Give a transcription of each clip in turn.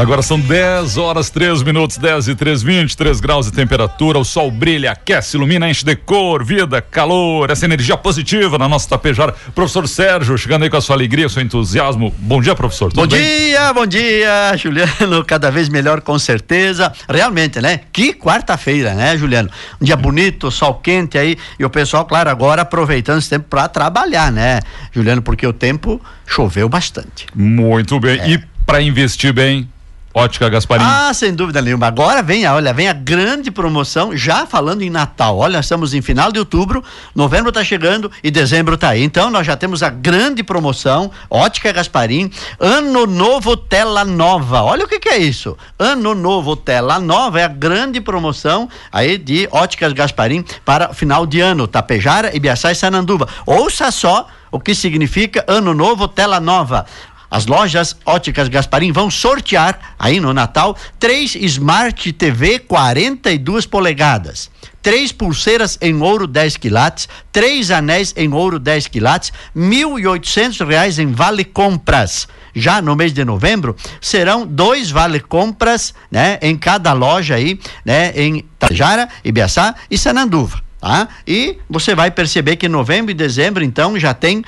Agora são 10 horas, 3 minutos, 10 e 3, 23 graus de temperatura. O sol brilha, aquece, ilumina, enche de cor, vida, calor, essa energia positiva na nossa tapejara. Professor Sérgio, chegando aí com a sua alegria, seu entusiasmo. Bom dia, professor. Tudo bom bem? dia, bom dia, Juliano. Cada vez melhor, com certeza. Realmente, né? Que quarta-feira, né, Juliano? Um dia bonito, sol quente aí. E o pessoal, claro, agora aproveitando esse tempo para trabalhar, né, Juliano? Porque o tempo choveu bastante. Muito bem. É. E para investir bem, Ótica Gasparim. Ah, sem dúvida nenhuma. Agora vem, olha, vem a grande promoção, já falando em Natal. Olha, estamos em final de outubro, novembro está chegando e dezembro está aí. Então nós já temos a grande promoção, Ótica Gasparim, Ano Novo Tela Nova. Olha o que, que é isso. Ano Novo Tela Nova é a grande promoção aí de Óticas Gasparim para final de ano, Tapejara, Ibiaçá e Sananduva. Ouça só o que significa Ano Novo Tela Nova. As lojas Óticas Gasparim vão sortear aí no Natal três Smart TV 42 polegadas três pulseiras em ouro 10 quilates, três anéis em ouro 10 quilates, mil e oitocentos reais em vale compras. Já no mês de novembro serão dois vale compras, né, em cada loja aí, né, em Tajara, Ibiaçá e Sananduva. Tá? E você vai perceber que novembro e dezembro, então, já tem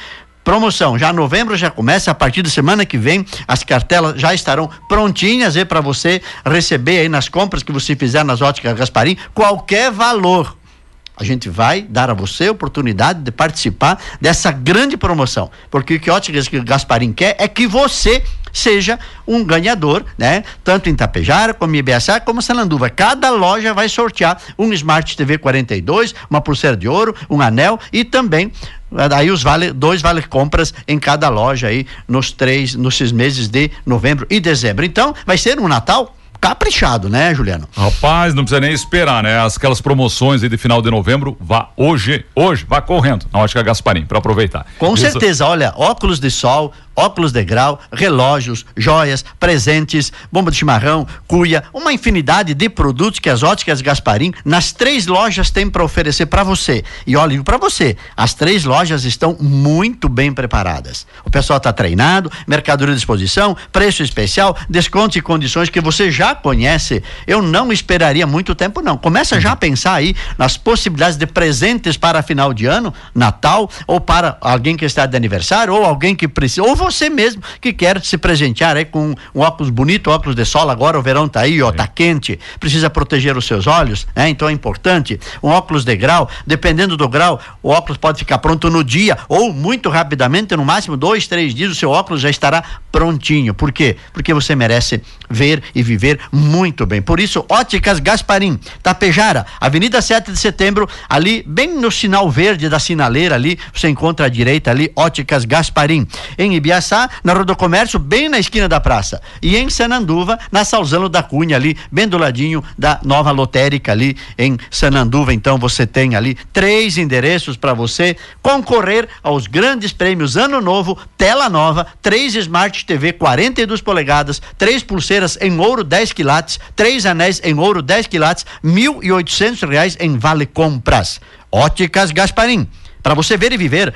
promoção. Já novembro já começa, a partir da semana que vem, as cartelas já estarão prontinhas para você receber aí nas compras que você fizer nas óticas Gasparim, qualquer valor. A gente vai dar a você a oportunidade de participar dessa grande promoção. Porque o que Óticas Gasparim quer é que você seja um ganhador, né? Tanto em Tapejara, como em IBSA, como Sananduva. Cada loja vai sortear um Smart TV 42, uma pulseira de ouro, um anel e também Daí os vale, dois vale compras em cada loja aí nos três, nos seis meses de novembro e dezembro. Então, vai ser um Natal caprichado, né, Juliano? Rapaz, não precisa nem esperar, né? Aquelas promoções aí de final de novembro, vá hoje, hoje, vá correndo na Ótica Gasparim para aproveitar. Com Isso... certeza, olha, óculos de sol, óculos de grau, relógios, joias, presentes, bomba de chimarrão, cuia, uma infinidade de produtos que as óticas Gasparim nas três lojas têm para oferecer para você. E olha, para você, as três lojas estão muito bem preparadas. O pessoal está treinado, mercadoria de disposição, preço especial, desconto e condições que você já conhece. Eu não esperaria muito tempo não. Começa já a pensar aí nas possibilidades de presentes para final de ano, Natal, ou para alguém que está de aniversário, ou alguém que precisa, ou você mesmo que quer se presentear aí com um óculos bonito, óculos de sol, agora o verão tá aí, ó, tá quente, precisa proteger os seus olhos, né? Então é importante. Um óculos de grau, dependendo do grau, o óculos pode ficar pronto no dia ou muito rapidamente, no máximo dois, três dias, o seu óculos já estará prontinho. Por quê? Porque você merece ver e viver muito bem. Por isso, Óticas Gasparim, Tapejara, Avenida 7 de Setembro, ali bem no sinal verde da sinaleira ali, você encontra à direita ali Óticas Gasparim. Em Ibiá Ibiaçá, na Rua do Comércio, bem na esquina da praça. E em Sananduva, na Salzano da Cunha, ali, bem do ladinho da nova lotérica ali em Sananduva. Então você tem ali três endereços para você concorrer aos grandes prêmios Ano Novo, tela nova, três Smart TV 42 polegadas, três pulseiras em ouro 10 quilates, três anéis em ouro 10 quilates, mil e oitocentos reais em vale compras. Óticas Gasparim. Para você ver e viver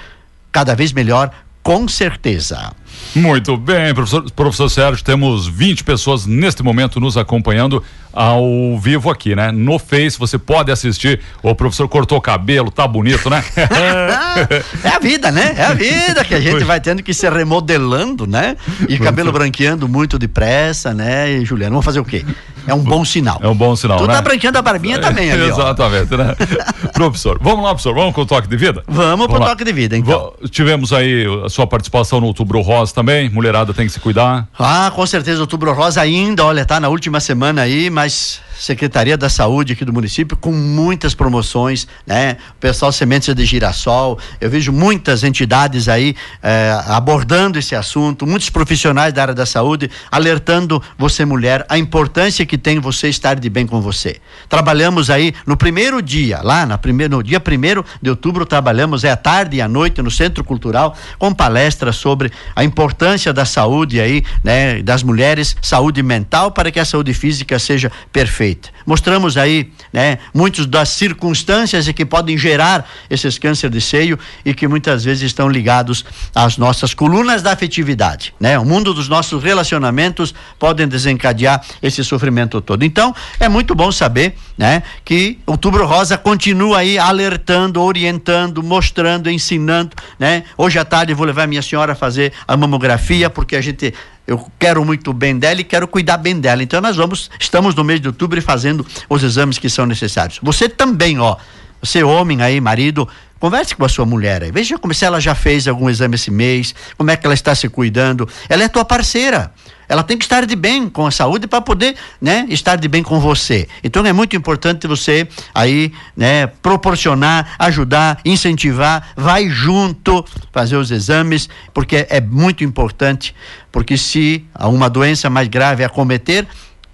cada vez melhor com certeza. Muito bem, professor, professor Sérgio, temos 20 pessoas neste momento nos acompanhando ao vivo aqui, né? No Face, você pode assistir. O professor cortou o cabelo, tá bonito, né? é a vida, né? É a vida que a gente vai tendo que se remodelando, né? E cabelo branqueando muito depressa, né? E Juliano, vamos fazer o quê? É um bom sinal. É um bom sinal, tu né? tá branqueando a barbinha também, ali, Exatamente, né? professor, vamos lá, professor, vamos com o toque de vida? Vamos, vamos pro lá. toque de vida, então. Tivemos aí a sua participação no Outubro Rosa também, mulherada tem que se cuidar. Ah, com certeza, Outubro Rosa ainda, olha, tá na última semana aí, mas Secretaria da Saúde aqui do município com muitas promoções, né? O pessoal Sementes de Girassol, eu vejo muitas entidades aí eh, abordando esse assunto, muitos profissionais da área da saúde alertando você mulher a importância que tem você estar de bem com você. Trabalhamos aí no primeiro dia, lá na primeiro, no dia primeiro de outubro trabalhamos é à tarde e à noite no Centro Cultural com palestras sobre a importância da saúde aí, né, das mulheres, saúde mental para que a saúde física seja perfeita faith mostramos aí, né, muitas das circunstâncias que podem gerar esses câncer de seio e que muitas vezes estão ligados às nossas colunas da afetividade, né? O mundo dos nossos relacionamentos podem desencadear esse sofrimento todo. Então, é muito bom saber, né, que Outubro Rosa continua aí alertando, orientando, mostrando, ensinando, né? Hoje à tarde vou levar minha senhora a fazer a mamografia porque a gente eu quero muito bem dela e quero cuidar bem dela. Então nós vamos, estamos no mês de outubro fazendo os exames que são necessários. Você também, ó, você homem aí, marido, converse com a sua mulher aí. Veja como se ela já fez algum exame esse mês, como é que ela está se cuidando. Ela é tua parceira. Ela tem que estar de bem com a saúde para poder, né, estar de bem com você. Então é muito importante você aí, né, proporcionar, ajudar, incentivar, vai junto fazer os exames, porque é muito importante, porque se uma doença mais grave acometer,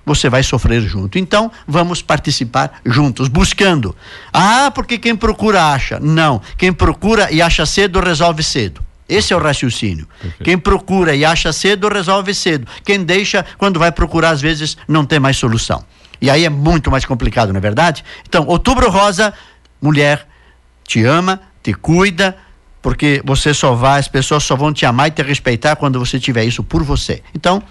você vai sofrer junto. Então, vamos participar juntos, buscando. Ah, porque quem procura acha. Não, quem procura e acha cedo, resolve cedo. Esse é o raciocínio. Perfeito. Quem procura e acha cedo, resolve cedo. Quem deixa, quando vai procurar, às vezes, não tem mais solução. E aí é muito mais complicado, não é verdade? Então, outubro rosa, mulher, te ama, te cuida, porque você só vai, as pessoas só vão te amar e te respeitar quando você tiver isso por você. Então,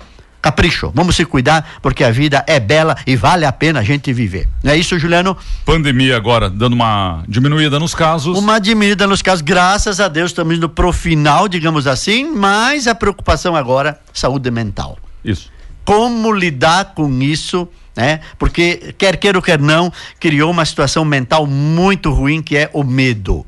capricho, vamos se cuidar, porque a vida é bela e vale a pena a gente viver. Não é isso, Juliano? Pandemia agora dando uma diminuída nos casos. Uma diminuída nos casos, graças a Deus, estamos indo pro final, digamos assim, mas a preocupação agora, saúde mental. Isso. Como lidar com isso? Né? Porque quer queira ou quer não, criou uma situação mental muito ruim que é o medo.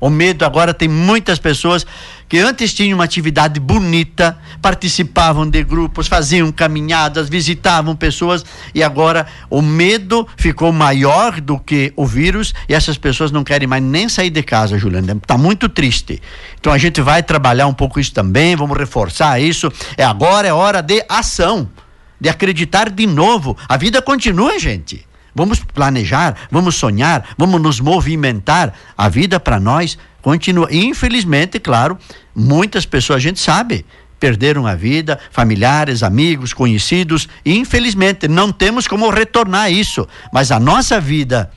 O medo agora tem muitas pessoas que antes tinham uma atividade bonita, participavam de grupos, faziam caminhadas, visitavam pessoas e agora o medo ficou maior do que o vírus e essas pessoas não querem mais nem sair de casa, Juliana. Está muito triste. Então a gente vai trabalhar um pouco isso também, vamos reforçar isso. É agora é hora de ação, de acreditar de novo. A vida continua, gente. Vamos planejar, vamos sonhar, vamos nos movimentar. A vida para nós. Infelizmente, claro, muitas pessoas, a gente sabe, perderam a vida, familiares, amigos, conhecidos. Infelizmente, não temos como retornar isso. Mas a nossa vida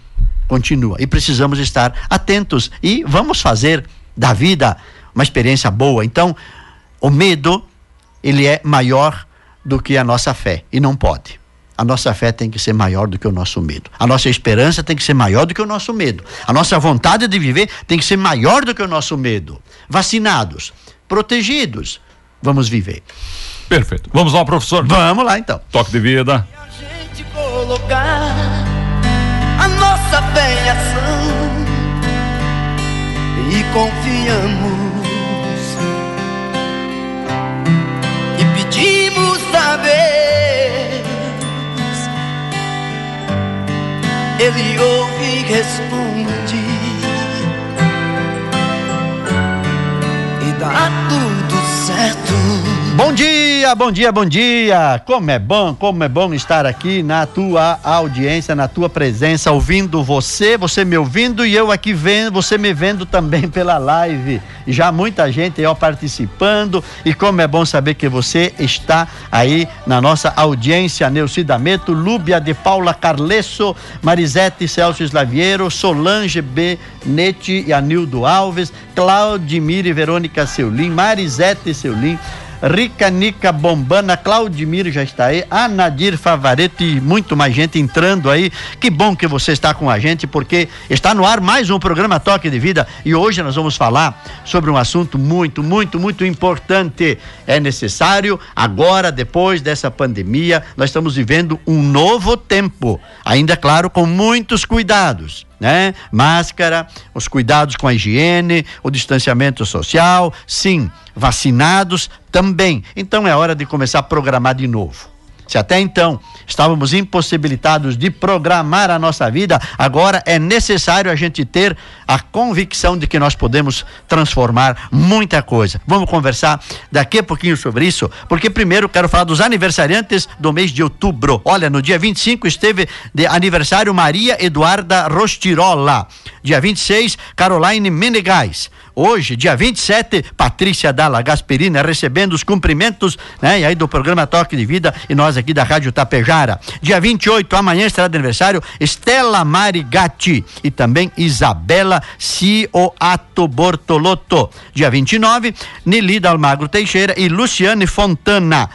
continua e precisamos estar atentos e vamos fazer da vida uma experiência boa. Então, o medo, ele é maior do que a nossa fé e não pode a nossa fé tem que ser maior do que o nosso medo. A nossa esperança tem que ser maior do que o nosso medo. A nossa vontade de viver tem que ser maior do que o nosso medo. Vacinados, protegidos, vamos viver. Perfeito. Vamos lá, professor. Vamos lá então. Toque de vida. A gente colocar a nossa fé em ação e confiamos e pedimos saber ele ouve e responde e dá tudo certo. Bom dia, bom dia, bom dia. Como é bom, como é bom estar aqui na tua audiência, na tua presença, ouvindo você, você me ouvindo e eu aqui vendo, você me vendo também pela live. Já muita gente aí participando e como é bom saber que você está aí na nossa audiência. Neucida Meto, Lúbia de Paula Carlesso, Marisete Celso Slaviero, Solange B. Nete e Anildo Alves, Claudimir e Verônica Seulin, Marisete Seulin, Rica Nica Bombana, Claudimiro já está aí, a Nadir Favareto e muito mais gente entrando aí. Que bom que você está com a gente, porque está no ar mais um programa Toque de Vida e hoje nós vamos falar sobre um assunto muito, muito, muito importante. É necessário, agora, depois dessa pandemia, nós estamos vivendo um novo tempo, ainda claro, com muitos cuidados né? Máscara, os cuidados com a higiene, o distanciamento social, sim, vacinados também. Então é hora de começar a programar de novo. Se até então estávamos impossibilitados de programar a nossa vida, agora é necessário a gente ter a convicção de que nós podemos transformar muita coisa. Vamos conversar daqui a pouquinho sobre isso, porque primeiro quero falar dos aniversariantes do mês de outubro. Olha, no dia 25 esteve de aniversário Maria Eduarda Rostirola. Dia 26, Caroline Menegais. Hoje, dia 27, Patrícia Dalla Gasperina recebendo os cumprimentos, né? E aí do programa Toque de Vida e nós aqui da Rádio Tapejara. Dia 28, amanhã estará de aniversário Estela Marigatti e também Isabela Cioato Bortolotto. Dia 29, Nelida Almagro Teixeira e Luciane Fontana.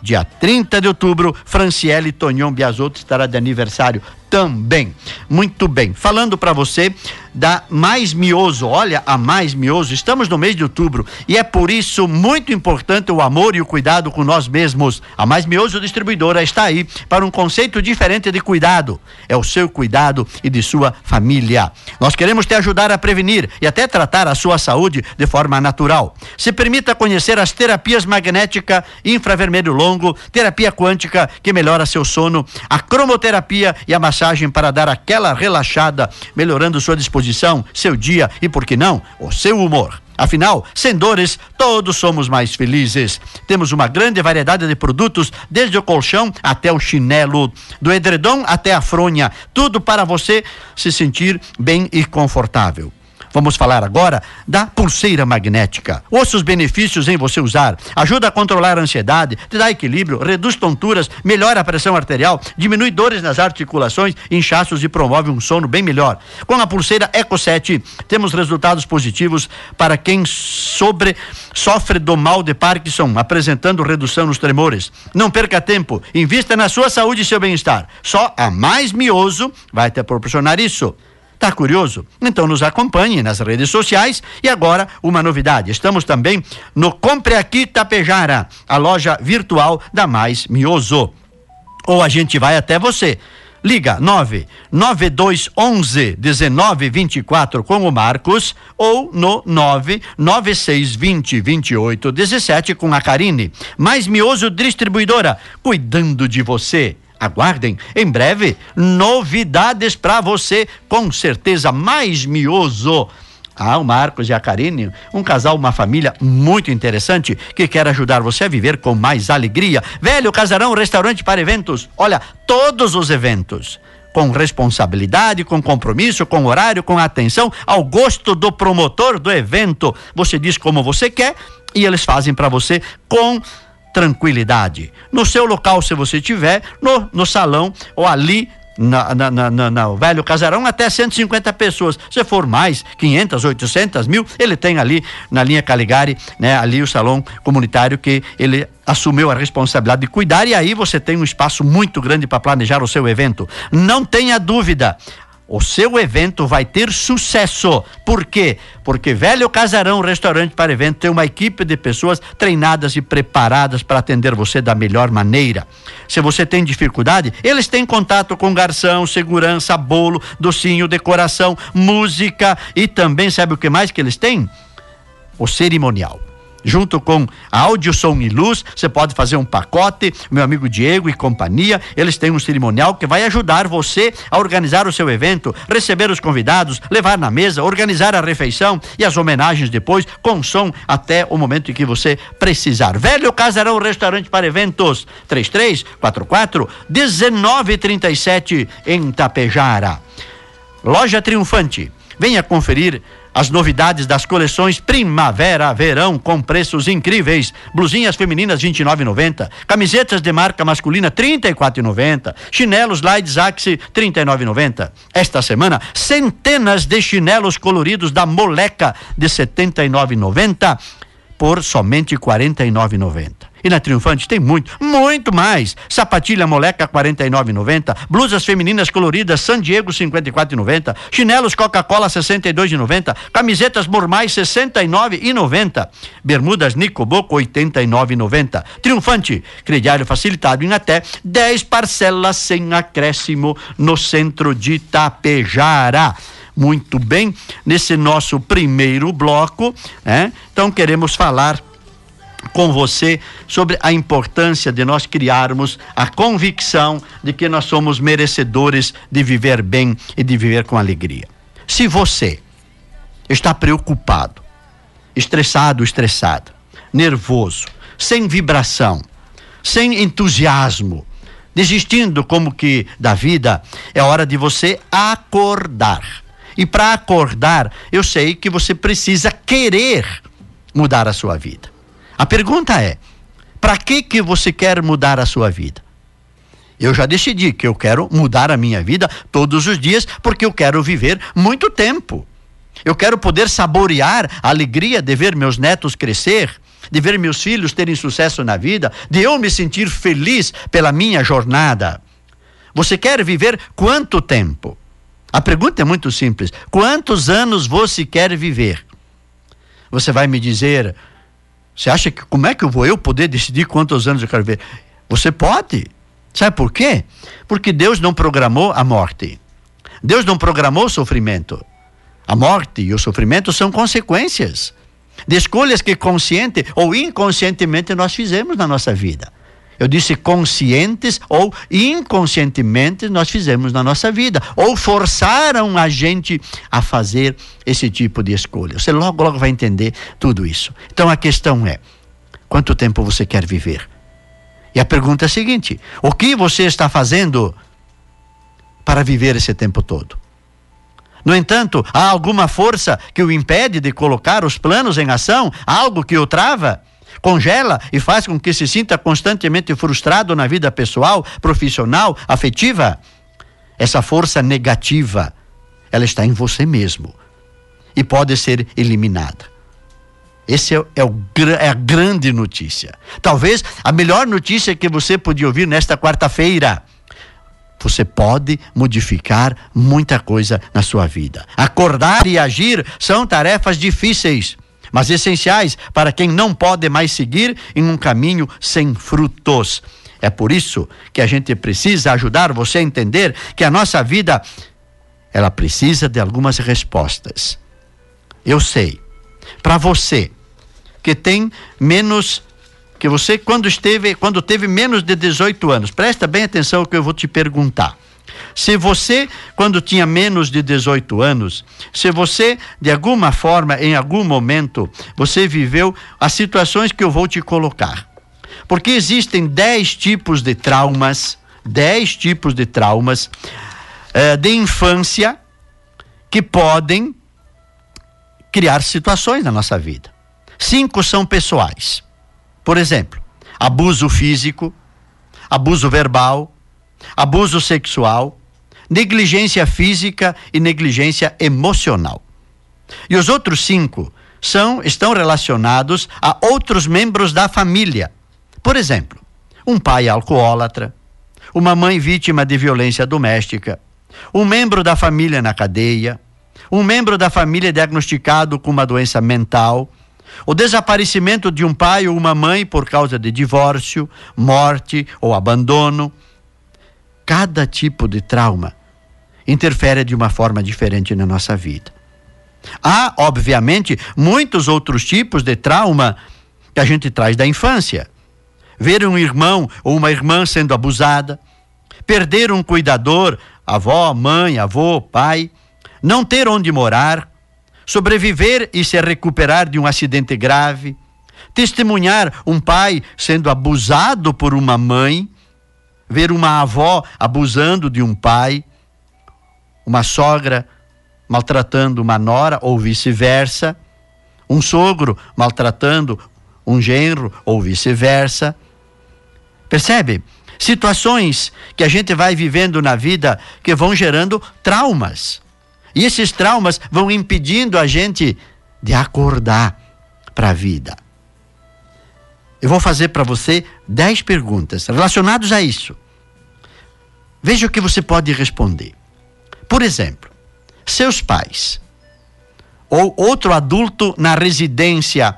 Dia 30 de outubro, Franciele Tonhon Biasotto estará de aniversário também. Muito bem. Falando para você da Mais Mioso. Olha, a Mais Mioso, estamos no mês de outubro e é por isso muito importante o amor e o cuidado com nós mesmos. A Mais Mioso distribuidora está aí para um conceito diferente de cuidado. É o seu cuidado e de sua família. Nós queremos te ajudar a prevenir e até tratar a sua saúde de forma natural. Se permita conhecer as terapias magnética, infravermelho longo, terapia quântica que melhora seu sono, a cromoterapia e a para dar aquela relaxada, melhorando sua disposição, seu dia e, por que não, o seu humor. Afinal, sem dores, todos somos mais felizes. Temos uma grande variedade de produtos, desde o colchão até o chinelo, do edredom até a fronha, tudo para você se sentir bem e confortável. Vamos falar agora da pulseira magnética. Ouça os benefícios em você usar. Ajuda a controlar a ansiedade, te dá equilíbrio, reduz tonturas, melhora a pressão arterial, diminui dores nas articulações, inchaços e promove um sono bem melhor. Com a pulseira Eco 7, temos resultados positivos para quem sobre, sofre do mal de Parkinson, apresentando redução nos tremores. Não perca tempo, invista na sua saúde e seu bem-estar. Só a mais mioso vai te proporcionar isso. Tá curioso? Então nos acompanhe nas redes sociais e agora uma novidade. Estamos também no Compre Aqui Tapejara, a loja virtual da Mais Mioso. Ou a gente vai até você. Liga 99211 1924 com o Marcos ou no 99620 2817 com a Karine. Mais Mioso Distribuidora, cuidando de você. Aguardem, em breve, novidades para você, com certeza mais mioso. Ah, o Marcos e a Karine, um casal, uma família muito interessante que quer ajudar você a viver com mais alegria. Velho Casarão Restaurante para Eventos. Olha, todos os eventos. Com responsabilidade, com compromisso, com horário, com atenção, ao gosto do promotor do evento. Você diz como você quer e eles fazem para você com tranquilidade. No seu local, se você tiver, no, no salão ou ali na, na, na, na, velho casarão até 150 pessoas. Se for mais, 500, 800 mil, ele tem ali na linha Caligari, né? Ali o salão comunitário que ele assumiu a responsabilidade de cuidar e aí você tem um espaço muito grande para planejar o seu evento. Não tenha dúvida o seu evento vai ter sucesso. Por quê? Porque Velho Casarão Restaurante para Evento tem uma equipe de pessoas treinadas e preparadas para atender você da melhor maneira. Se você tem dificuldade, eles têm contato com garçom, segurança, bolo, docinho, decoração, música e também sabe o que mais que eles têm? O cerimonial junto com áudio, som e luz. Você pode fazer um pacote, meu amigo Diego e companhia. Eles têm um cerimonial que vai ajudar você a organizar o seu evento, receber os convidados, levar na mesa, organizar a refeição e as homenagens depois, com som até o momento em que você precisar. Velho Casarão Restaurante para Eventos, 3344 1937 em Tapejara. Loja Triunfante. Venha conferir as novidades das coleções Primavera-Verão com preços incríveis. Blusinhas femininas 29,90, camisetas de marca masculina 34,90, chinelos Light Axe 39,90. Esta semana, centenas de chinelos coloridos da Moleca de 79,90 por somente 49,90. E na Triunfante tem muito, muito mais. Sapatilha moleca 49,90, blusas femininas coloridas San Diego 54,90, chinelos Coca-Cola 62,90, camisetas normais 69,90, bermudas Nicoboco 89,90. Triunfante, crediário facilitado em até 10 parcelas sem acréscimo no centro de Tapejara muito bem nesse nosso primeiro bloco, né? Então queremos falar com você sobre a importância de nós criarmos a convicção de que nós somos merecedores de viver bem e de viver com alegria. Se você está preocupado, estressado, estressada, nervoso, sem vibração, sem entusiasmo, desistindo como que da vida, é hora de você acordar E para acordar, eu sei que você precisa querer mudar a sua vida. A pergunta é: para que que você quer mudar a sua vida? Eu já decidi que eu quero mudar a minha vida todos os dias porque eu quero viver muito tempo. Eu quero poder saborear a alegria de ver meus netos crescer, de ver meus filhos terem sucesso na vida, de eu me sentir feliz pela minha jornada. Você quer viver quanto tempo? A pergunta é muito simples: quantos anos você quer viver? Você vai me dizer, você acha que como é que eu vou eu poder decidir quantos anos eu quero viver? Você pode. Sabe por quê? Porque Deus não programou a morte. Deus não programou o sofrimento. A morte e o sofrimento são consequências de escolhas que consciente ou inconscientemente nós fizemos na nossa vida. Eu disse conscientes ou inconscientemente nós fizemos na nossa vida, ou forçaram a gente a fazer esse tipo de escolha. Você logo, logo vai entender tudo isso. Então a questão é: quanto tempo você quer viver? E a pergunta é a seguinte: o que você está fazendo para viver esse tempo todo? No entanto, há alguma força que o impede de colocar os planos em ação? Algo que o trava? Congela e faz com que se sinta constantemente frustrado na vida pessoal, profissional, afetiva? Essa força negativa, ela está em você mesmo e pode ser eliminada. Essa é, é, o, é a grande notícia. Talvez a melhor notícia que você podia ouvir nesta quarta-feira. Você pode modificar muita coisa na sua vida. Acordar e agir são tarefas difíceis, mas essenciais para quem não pode mais seguir em um caminho sem frutos. É por isso que a gente precisa ajudar você a entender que a nossa vida ela precisa de algumas respostas. Eu sei. Para você que tem menos que você quando esteve, quando teve menos de 18 anos. Presta bem atenção ao que eu vou te perguntar. Se você, quando tinha menos de 18 anos, se você, de alguma forma, em algum momento, você viveu as situações que eu vou te colocar. Porque existem 10 tipos de traumas, 10 tipos de traumas eh, de infância que podem criar situações na nossa vida. Cinco são pessoais. Por exemplo, abuso físico, abuso verbal, abuso sexual, negligência física e negligência emocional. E os outros cinco são estão relacionados a outros membros da família. Por exemplo, um pai alcoólatra, uma mãe vítima de violência doméstica, um membro da família na cadeia, um membro da família diagnosticado com uma doença mental, o desaparecimento de um pai ou uma mãe por causa de divórcio, morte ou abandono. Cada tipo de trauma interfere de uma forma diferente na nossa vida. Há, obviamente, muitos outros tipos de trauma que a gente traz da infância. Ver um irmão ou uma irmã sendo abusada, perder um cuidador, avó, mãe, avô, pai, não ter onde morar, sobreviver e se recuperar de um acidente grave, testemunhar um pai sendo abusado por uma mãe, ver uma avó abusando de um pai, uma sogra maltratando uma nora ou vice-versa, um sogro maltratando um genro ou vice-versa. Percebe? Situações que a gente vai vivendo na vida que vão gerando traumas. E esses traumas vão impedindo a gente de acordar para a vida. Eu vou fazer para você dez perguntas relacionadas a isso. Veja o que você pode responder. Por exemplo, seus pais ou outro adulto na residência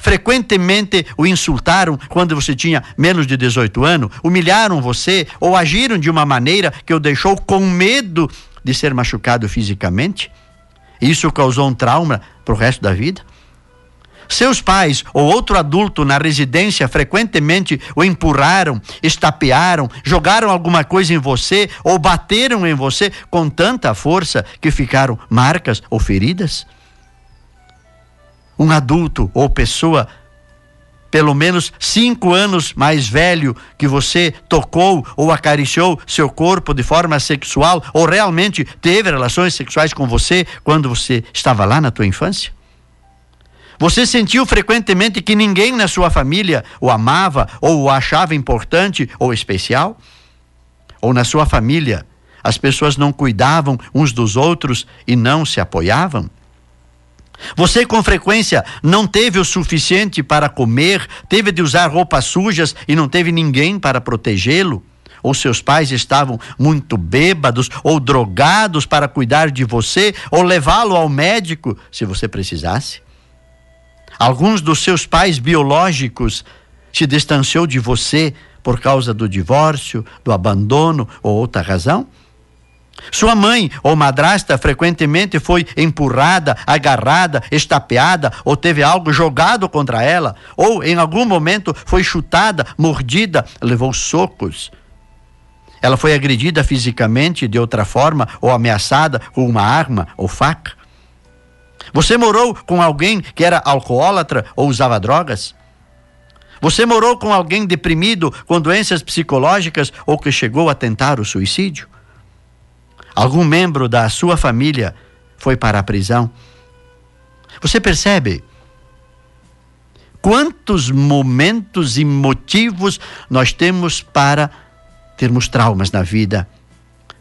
frequentemente o insultaram quando você tinha menos de 18 anos, humilharam você ou agiram de uma maneira que o deixou com medo de ser machucado fisicamente? Isso causou um trauma para o resto da vida? Seus pais ou outro adulto na residência frequentemente o empurraram, estapearam, jogaram alguma coisa em você ou bateram em você com tanta força que ficaram marcas ou feridas? Um adulto ou pessoa pelo menos cinco anos mais velho que você tocou ou acariciou seu corpo de forma sexual ou realmente teve relações sexuais com você quando você estava lá na tua infância? Você sentiu frequentemente que ninguém na sua família o amava ou o achava importante ou especial? Ou na sua família as pessoas não cuidavam uns dos outros e não se apoiavam? Você com frequência não teve o suficiente para comer, teve de usar roupas sujas e não teve ninguém para protegê-lo? Ou seus pais estavam muito bêbados ou drogados para cuidar de você ou levá-lo ao médico se você precisasse? Alguns dos seus pais biológicos se distanciou de você por causa do divórcio, do abandono ou outra razão? Sua mãe ou madrasta frequentemente foi empurrada, agarrada, estapeada ou teve algo jogado contra ela, ou em algum momento foi chutada, mordida, levou socos. Ela foi agredida fisicamente de outra forma ou ameaçada com uma arma ou faca. Você morou com alguém que era alcoólatra ou usava drogas? Você morou com alguém deprimido com doenças psicológicas ou que chegou a tentar o suicídio? algum membro da sua família foi para a prisão. Você percebe quantos momentos e motivos nós temos para termos traumas na vida,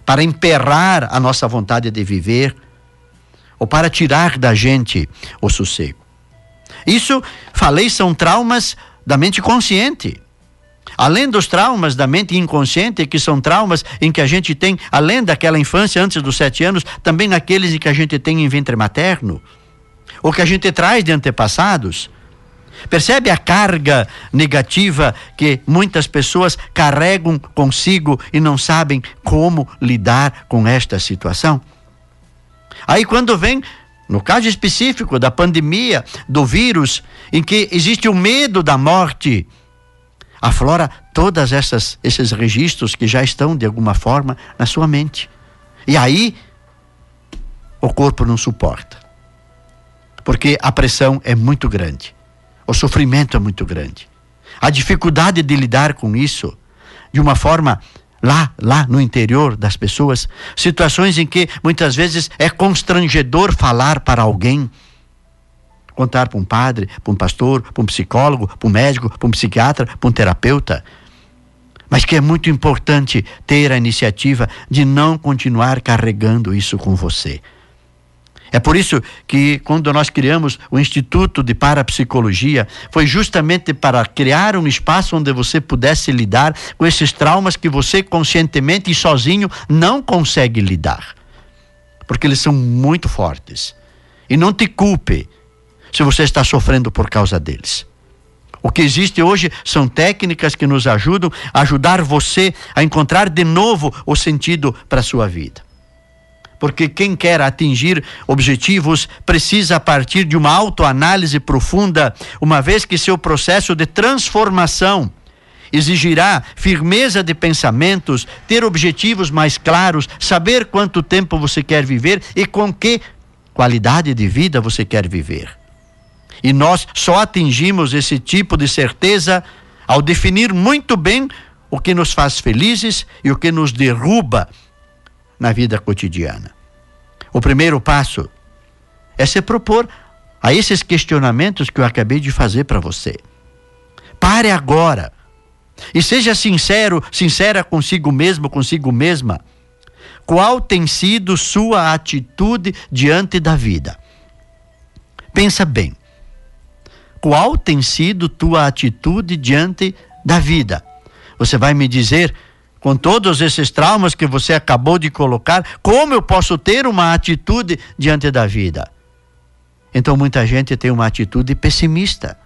para emperrar a nossa vontade de viver ou para tirar da gente o sossego. Isso, falei, são traumas da mente consciente. Além dos traumas da mente inconsciente, que são traumas em que a gente tem, além daquela infância antes dos sete anos, também naqueles em que a gente tem em ventre materno, ou que a gente traz de antepassados. Percebe a carga negativa que muitas pessoas carregam consigo e não sabem como lidar com esta situação? Aí, quando vem, no caso específico da pandemia, do vírus, em que existe o medo da morte, aflora todas essas esses registros que já estão de alguma forma na sua mente. E aí o corpo não suporta. Porque a pressão é muito grande. O sofrimento é muito grande. A dificuldade de lidar com isso de uma forma lá, lá no interior das pessoas, situações em que muitas vezes é constrangedor falar para alguém contar para um padre, para um pastor, para um psicólogo, para um médico, para um psiquiatra, para um terapeuta. Mas que é muito importante ter a iniciativa de não continuar carregando isso com você. É por isso que, quando nós criamos o Instituto de Parapsicologia, foi justamente para criar um espaço onde você pudesse lidar com esses traumas que você conscientemente e sozinho não consegue lidar. Porque eles são muito fortes. E não te culpe se você está sofrendo por causa deles. O que existe hoje são técnicas que nos ajudam a ajudar você a encontrar de novo o sentido para a sua vida. Porque quem quer atingir objetivos precisa partir de uma autoanálise profunda, uma vez que seu processo de transformação exigirá firmeza de pensamentos, ter objetivos mais claros, saber quanto tempo você quer viver e com que qualidade de vida você quer viver. E nós só atingimos esse tipo de certeza ao definir muito bem o que nos faz felizes e o que nos derruba na vida cotidiana. O primeiro passo é se propor a esses questionamentos que eu acabei de fazer para você. Pare agora e seja sincero, sincera consigo mesmo, consigo mesma. Qual tem sido sua atitude diante da vida? Pensa bem qual tem sido tua atitude diante da vida. Você vai me dizer, com todos esses traumas que você acabou de colocar, como eu posso ter uma atitude diante da vida? Então muita gente tem uma atitude pessimista,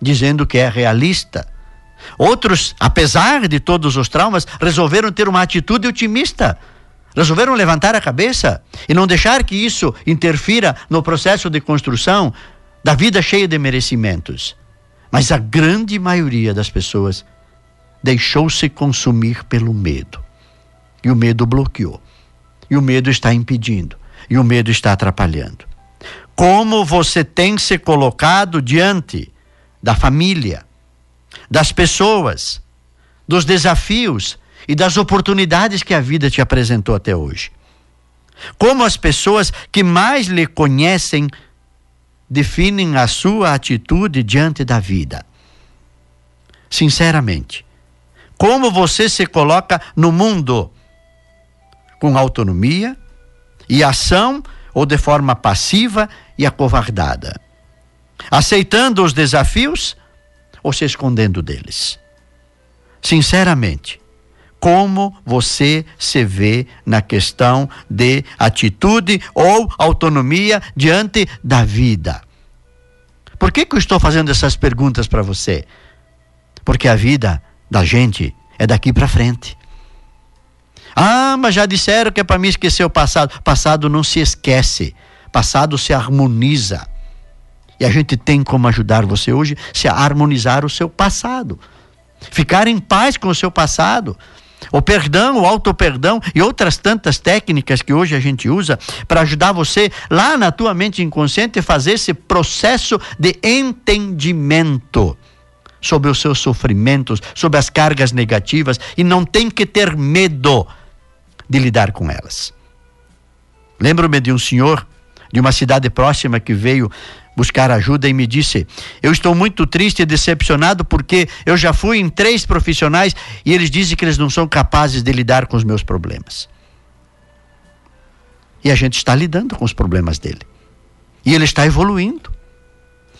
dizendo que é realista. Outros, apesar de todos os traumas, resolveram ter uma atitude otimista. Resolveram levantar a cabeça e não deixar que isso interfira no processo de construção da vida cheia de merecimentos. Mas a grande maioria das pessoas deixou-se consumir pelo medo. E o medo bloqueou. E o medo está impedindo. E o medo está atrapalhando. Como você tem se colocado diante da família, das pessoas, dos desafios e das oportunidades que a vida te apresentou até hoje. Como as pessoas que mais lhe conhecem definem a sua atitude diante da vida. Sinceramente, como você se coloca no mundo? Com autonomia e ação ou de forma passiva e acovardada? Aceitando os desafios ou se escondendo deles? Sinceramente, como você se vê na questão de atitude ou autonomia diante da vida. Por que, que eu estou fazendo essas perguntas para você? Porque a vida da gente é daqui para frente. Ah, mas já disseram que é para mim esquecer o passado. Passado não se esquece, passado se harmoniza. E a gente tem como ajudar você hoje se harmonizar o seu passado. Ficar em paz com o seu passado o perdão, o auto-perdão e outras tantas técnicas que hoje a gente usa para ajudar você lá na tua mente inconsciente fazer esse processo de entendimento sobre os seus sofrimentos, sobre as cargas negativas e não tem que ter medo de lidar com elas. Lembro-me de um senhor de uma cidade próxima que veio buscar ajuda e me disse: Eu estou muito triste e decepcionado porque eu já fui em três profissionais e eles dizem que eles não são capazes de lidar com os meus problemas. E a gente está lidando com os problemas dele. E ele está evoluindo.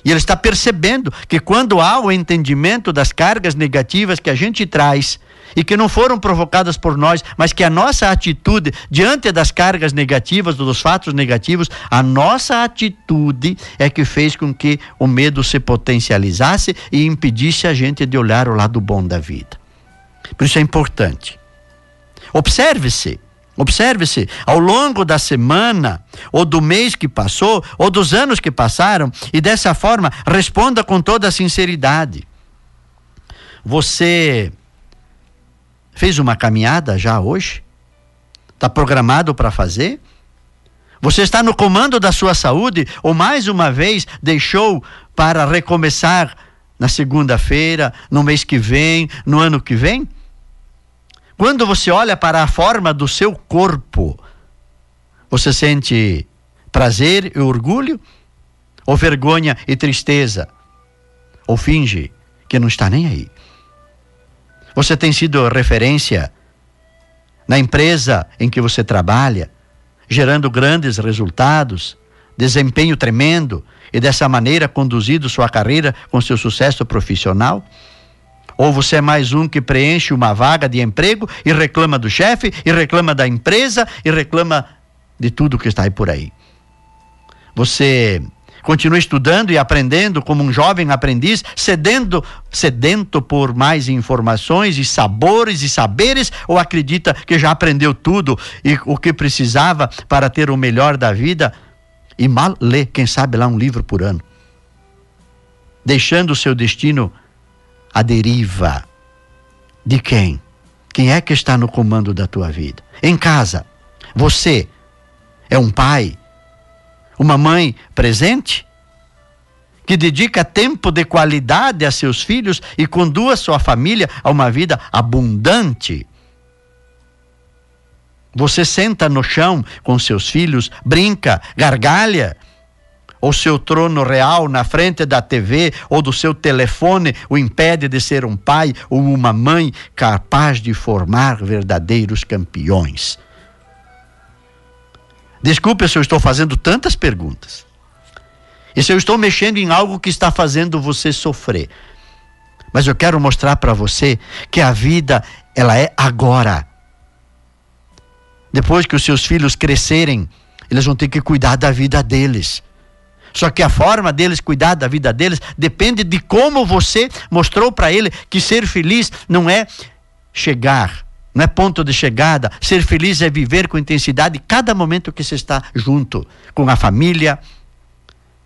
E ele está percebendo que quando há o entendimento das cargas negativas que a gente traz, e que não foram provocadas por nós, mas que a nossa atitude diante das cargas negativas, dos fatos negativos, a nossa atitude é que fez com que o medo se potencializasse e impedisse a gente de olhar o lado bom da vida. Por isso é importante. Observe-se. Observe-se, ao longo da semana, ou do mês que passou, ou dos anos que passaram, e dessa forma responda com toda a sinceridade. Você Fez uma caminhada já hoje? Está programado para fazer? Você está no comando da sua saúde ou mais uma vez deixou para recomeçar na segunda-feira, no mês que vem, no ano que vem? Quando você olha para a forma do seu corpo, você sente prazer e orgulho? Ou vergonha e tristeza? Ou finge que não está nem aí? Você tem sido referência na empresa em que você trabalha, gerando grandes resultados, desempenho tremendo e dessa maneira conduzido sua carreira com seu sucesso profissional? Ou você é mais um que preenche uma vaga de emprego e reclama do chefe, e reclama da empresa, e reclama de tudo que está aí por aí? Você continua estudando e aprendendo como um jovem aprendiz, sedendo, sedento por mais informações e sabores e saberes, ou acredita que já aprendeu tudo e o que precisava para ter o melhor da vida e mal lê, quem sabe lá um livro por ano, deixando o seu destino à deriva. De quem? Quem é que está no comando da tua vida? Em casa, você é um pai uma mãe presente, que dedica tempo de qualidade a seus filhos e conduz sua família a uma vida abundante. Você senta no chão com seus filhos, brinca, gargalha. Ou seu trono real na frente da TV ou do seu telefone o impede de ser um pai ou uma mãe capaz de formar verdadeiros campeões. Desculpe se eu estou fazendo tantas perguntas. E se eu estou mexendo em algo que está fazendo você sofrer. Mas eu quero mostrar para você que a vida, ela é agora. Depois que os seus filhos crescerem, eles vão ter que cuidar da vida deles. Só que a forma deles cuidar da vida deles depende de como você mostrou para ele que ser feliz não é chegar não é ponto de chegada. Ser feliz é viver com intensidade cada momento que você está junto com a família,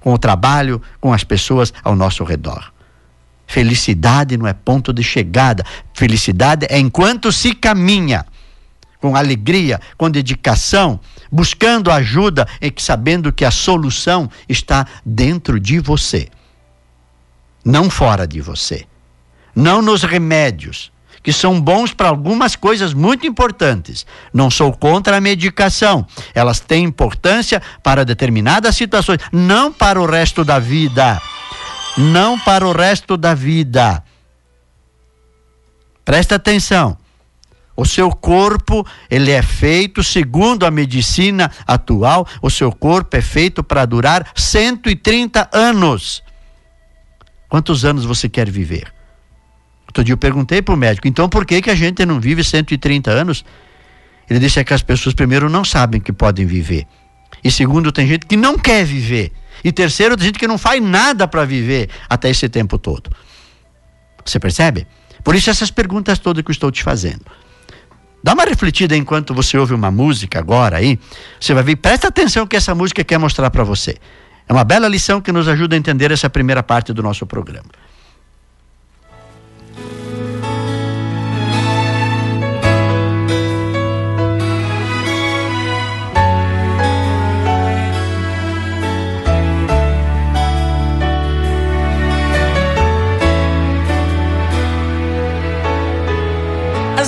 com o trabalho, com as pessoas ao nosso redor. Felicidade não é ponto de chegada. Felicidade é enquanto se caminha com alegria, com dedicação, buscando ajuda e sabendo que a solução está dentro de você. não fora de você. Não nos remédios, que são bons para algumas coisas muito importantes. Não sou contra a medicação. Elas têm importância para determinadas situações, não para o resto da vida. Não para o resto da vida. Presta atenção. O seu corpo, ele é feito, segundo a medicina atual, o seu corpo é feito para durar 130 anos. Quantos anos você quer viver? Outro dia eu perguntei para o médico, então por que, que a gente não vive 130 anos? Ele disse é que as pessoas, primeiro, não sabem que podem viver. E segundo, tem gente que não quer viver. E terceiro, tem gente que não faz nada para viver até esse tempo todo. Você percebe? Por isso, essas perguntas todas que eu estou te fazendo. Dá uma refletida enquanto você ouve uma música agora aí. Você vai ver, presta atenção que essa música quer mostrar para você. É uma bela lição que nos ajuda a entender essa primeira parte do nosso programa.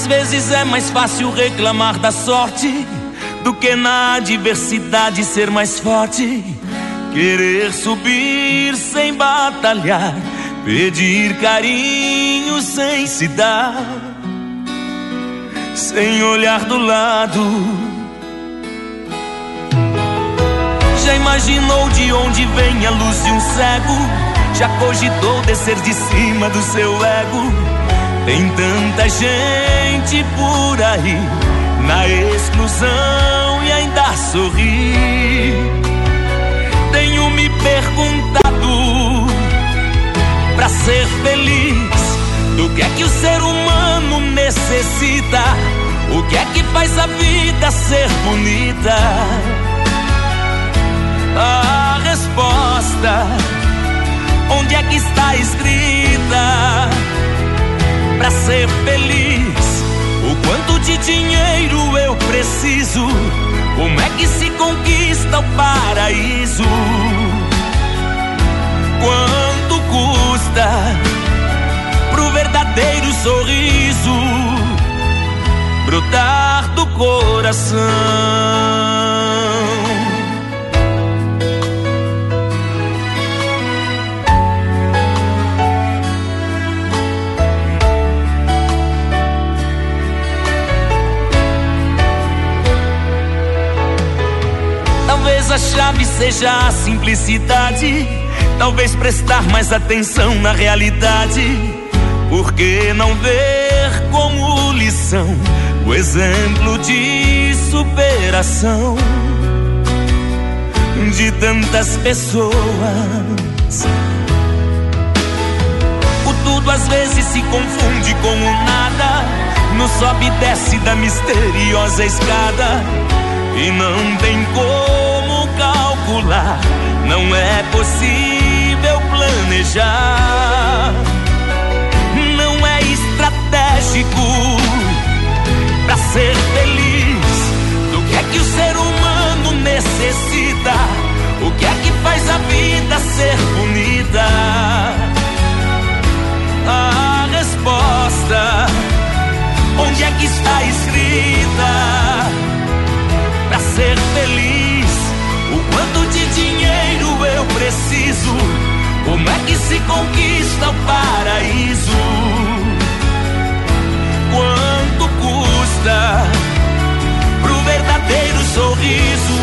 Vezes é mais fácil reclamar da sorte do que na adversidade ser mais forte. Querer subir sem batalhar, pedir carinho sem se dar, sem olhar do lado. Já imaginou de onde vem a luz de um cego? Já cogitou descer de cima do seu ego? Tem tanta gente por aí na exclusão e ainda sorri. Tenho me perguntado para ser feliz do que é que o ser humano necessita, o que é que faz a vida ser bonita. A resposta, onde é que está escrita? Para ser feliz. O quanto de dinheiro eu preciso? Como é que se conquista o paraíso? Quanto custa pro verdadeiro sorriso brotar do coração? Talvez a chave seja a simplicidade. Talvez prestar mais atenção na realidade. Por que não ver como lição o exemplo de superação de tantas pessoas? O tudo às vezes se confunde com o nada. No sobe e desce da misteriosa escada. E não tem como não é possível planejar. Não é estratégico para ser feliz. Do que é que o ser humano necessita? O que é que faz a vida ser bonita? A resposta, onde é que está escrita? Para ser feliz preciso? Como é que se conquista o paraíso? Quanto custa pro verdadeiro sorriso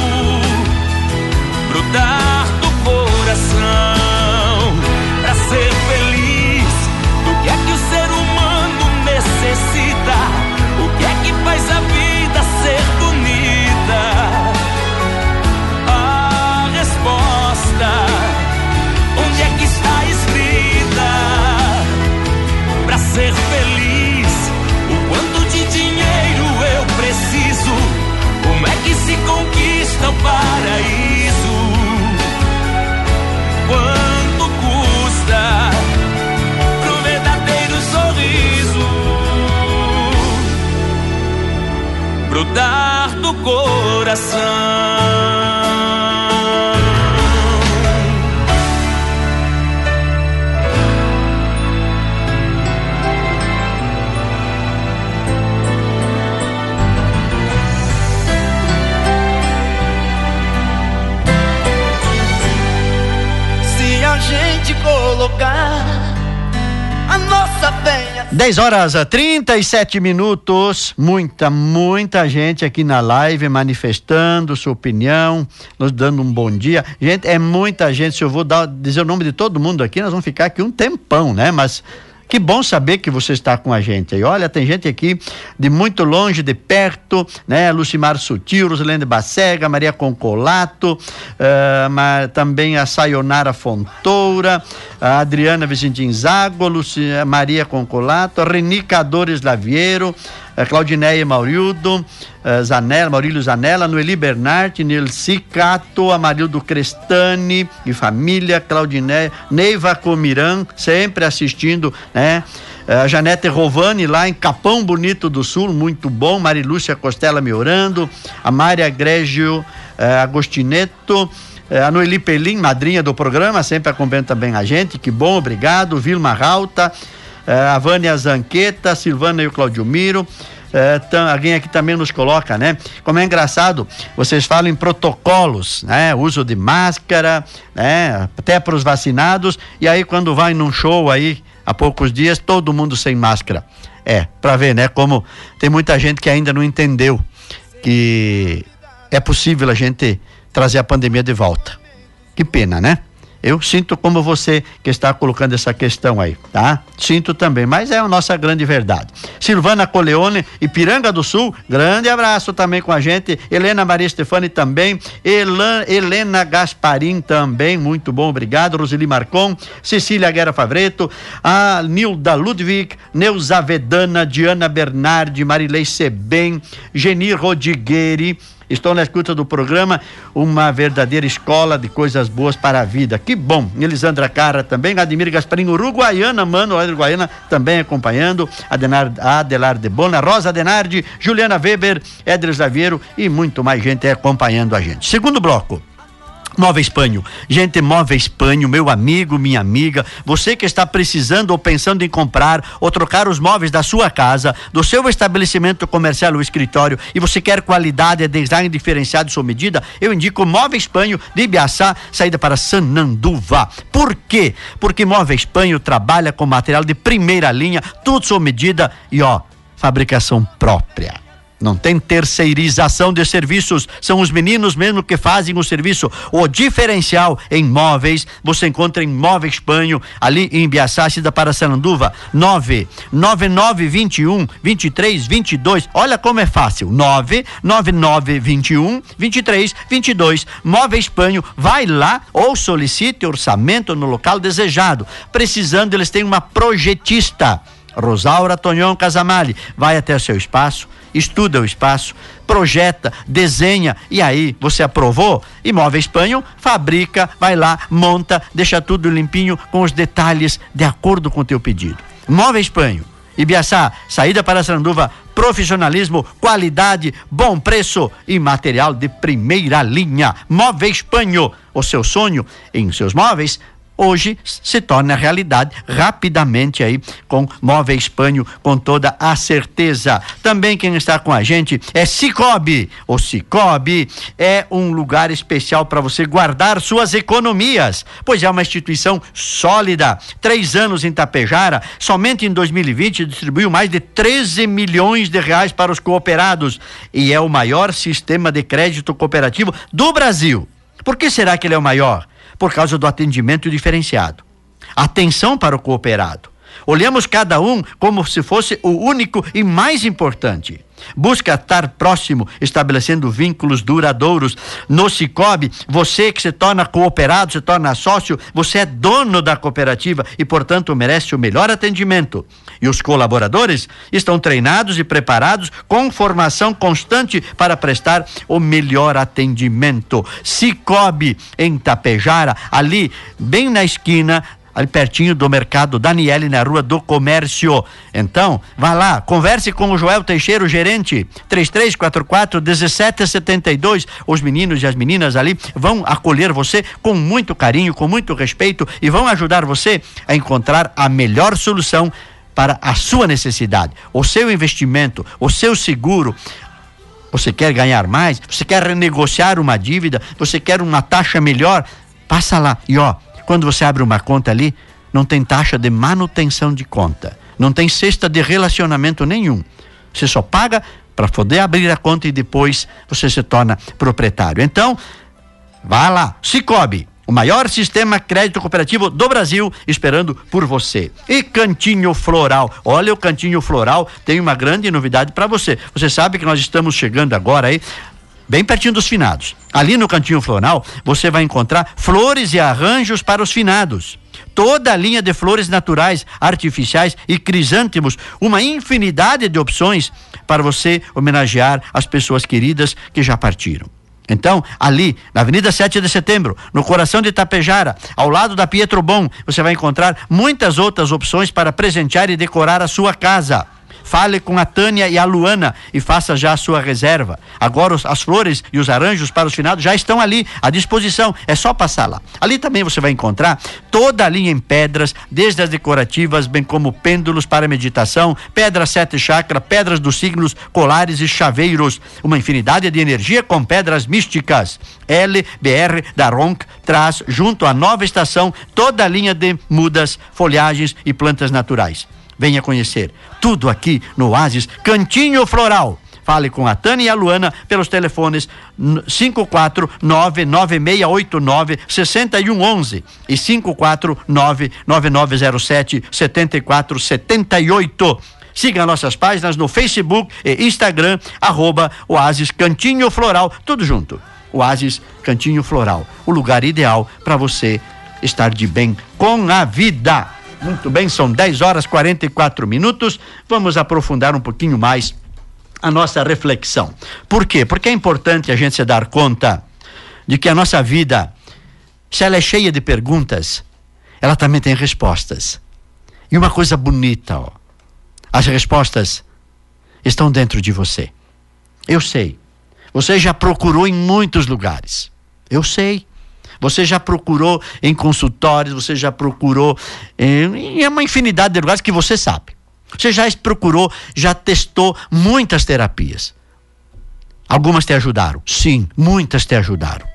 brotar do coração pra ser feliz? Do que é que o ser humano necessita? O que é que faz a vida pro dar do coração. Se a gente colocar a nossa fé 10 horas a 37 minutos. Muita, muita gente aqui na live manifestando sua opinião, nos dando um bom dia. Gente, é muita gente. Se eu vou dar, dizer o nome de todo mundo aqui, nós vamos ficar aqui um tempão, né? Mas que bom saber que você está com a gente aí. Olha, tem gente aqui de muito longe, de perto, né? Lucimar Sutil, Rosilene Bacega, Maria Concolato, uh, mas também a Sayonara Fontoura, a Adriana Vicentin Zago, Lucia, Maria Concolato, a Reni Cadores Laviero, Claudineia Maurildo, uh, Zanella, Maurílio Zanella, Noeli Bernardi, Nilci Cato, Amarildo Crestani e família, Claudineia, Neiva Comiran, sempre assistindo, né? A Janete Rovani lá em Capão Bonito do Sul, muito bom. Marilúcia Costela me orando. A Mária Grégio eh, Agostineto. Eh, a Noeli Pelim, madrinha do programa, sempre acompanhando também a gente. Que bom, obrigado. Vilma Rauta. Eh, a Vânia Zanqueta, Silvana e o Claudio Miro. É, tam, alguém aqui também nos coloca, né? Como é engraçado, vocês falam em protocolos, né? Uso de máscara, né? Até para os vacinados, e aí quando vai num show aí, há poucos dias, todo mundo sem máscara. É, para ver, né? Como tem muita gente que ainda não entendeu que é possível a gente trazer a pandemia de volta. Que pena, né? Eu sinto como você que está colocando essa questão aí, tá? Sinto também, mas é a nossa grande verdade. Silvana Coleone e Piranga do Sul, grande abraço também com a gente. Helena Maria Stefani também. Elan, Helena Gasparim também, muito bom, obrigado. Roseli Marcon, Cecília Guerra Favreto, a Nilda Ludwig, Neuza Vedana, Diana Bernardi, Marilei Sebem, Geni Rodigueri, Estou na escuta do programa, uma verdadeira escola de coisas boas para a vida. Que bom. Elisandra Carra também, Admir Gasparinho, Uruguaiana, mano, Uruguaiana também acompanhando, Adenar, de Bona, Rosa Denardi, Juliana Weber, Edres Zaviero e muito mais gente acompanhando a gente. Segundo bloco. Móvel Espanho. Gente, Móvel Espanho, meu amigo, minha amiga, você que está precisando ou pensando em comprar ou trocar os móveis da sua casa, do seu estabelecimento comercial ou escritório e você quer qualidade, design diferenciado sua medida, eu indico Móvel Espanho de Ibiaçá, saída para Sananduva. Por quê? Porque Móvel Espanho trabalha com material de primeira linha, tudo sua medida e ó, fabricação própria. Não tem terceirização de serviços, são os meninos mesmo que fazem o serviço. O diferencial em móveis, você encontra em Móveis Espanho, ali em Biaçá, Cida para Sananduva, 99921 2322. Olha como é fácil. 99921 2322. Móveis Espanho, vai lá ou solicite orçamento no local desejado. Precisando, eles têm uma projetista. Rosaura Tonhão Casamali, vai até o seu espaço, estuda o espaço, projeta, desenha e aí você aprovou? Imóvel Espanhol fabrica, vai lá, monta, deixa tudo limpinho com os detalhes de acordo com o teu pedido. Móvel Espanhol. Ibiaçá, saída para Sanduva, profissionalismo, qualidade, bom preço e material de primeira linha. Móvel Espanho, o seu sonho em seus móveis hoje se torna realidade rapidamente aí com Móvel Espanho com toda a certeza. Também quem está com a gente é Cicobi. O Cicobi é um lugar especial para você guardar suas economias, pois é uma instituição sólida. Três anos em Tapejara, somente em 2020 distribuiu mais de 13 milhões de reais para os cooperados e é o maior sistema de crédito cooperativo do Brasil. Por que será que ele é o maior? Por causa do atendimento diferenciado. Atenção para o cooperado. Olhamos cada um como se fosse o único e mais importante. Busca estar próximo, estabelecendo vínculos duradouros. No Cicobi, você que se torna cooperado, se torna sócio, você é dono da cooperativa e, portanto, merece o melhor atendimento. E os colaboradores estão treinados e preparados com formação constante para prestar o melhor atendimento. Cicobi, em Tapejara, ali, bem na esquina ali pertinho do mercado Daniele, na rua do comércio. Então, vá lá, converse com o Joel Teixeira, o gerente, 3344 1772. Os meninos e as meninas ali vão acolher você com muito carinho, com muito respeito e vão ajudar você a encontrar a melhor solução para a sua necessidade, o seu investimento, o seu seguro, você quer ganhar mais? Você quer renegociar uma dívida? Você quer uma taxa melhor? Passa lá e ó, Quando você abre uma conta ali, não tem taxa de manutenção de conta, não tem cesta de relacionamento nenhum. Você só paga para poder abrir a conta e depois você se torna proprietário. Então, vá lá, Cicobi, o maior sistema crédito cooperativo do Brasil, esperando por você. E Cantinho Floral. Olha, o Cantinho Floral tem uma grande novidade para você. Você sabe que nós estamos chegando agora aí bem pertinho dos finados. Ali no Cantinho Floral, você vai encontrar flores e arranjos para os finados. Toda a linha de flores naturais, artificiais e crisântemos, uma infinidade de opções para você homenagear as pessoas queridas que já partiram. Então, ali, na Avenida 7 de Setembro, no coração de Itapejara, ao lado da Pietro Bom, você vai encontrar muitas outras opções para presentear e decorar a sua casa. Fale com a Tânia e a Luana e faça já a sua reserva. Agora as flores e os arranjos para os finados já estão ali à disposição. É só passar lá. Ali também você vai encontrar toda a linha em pedras, desde as decorativas, bem como pêndulos para meditação, pedras sete chakra, pedras dos signos, colares e chaveiros. Uma infinidade de energia com pedras místicas. LBR da Ronc traz, junto à nova estação, toda a linha de mudas, folhagens e plantas naturais. Venha conhecer tudo aqui no Oasis Cantinho Floral. Fale com a Tânia e a Luana pelos telefones 54996896111 e 54999077478. Siga nossas páginas no Facebook e Instagram, arroba Oasis Cantinho Floral, tudo junto. Oasis Cantinho Floral, o lugar ideal para você estar de bem com a vida. Muito bem, são 10 horas 44 minutos. Vamos aprofundar um pouquinho mais a nossa reflexão. Por quê? Porque é importante a gente se dar conta de que a nossa vida, se ela é cheia de perguntas, ela também tem respostas. E uma coisa bonita, ó, as respostas estão dentro de você. Eu sei. Você já procurou em muitos lugares. Eu sei. Você já procurou em consultórios, você já procurou em, em uma infinidade de lugares que você sabe. Você já procurou, já testou muitas terapias. Algumas te ajudaram? Sim, muitas te ajudaram.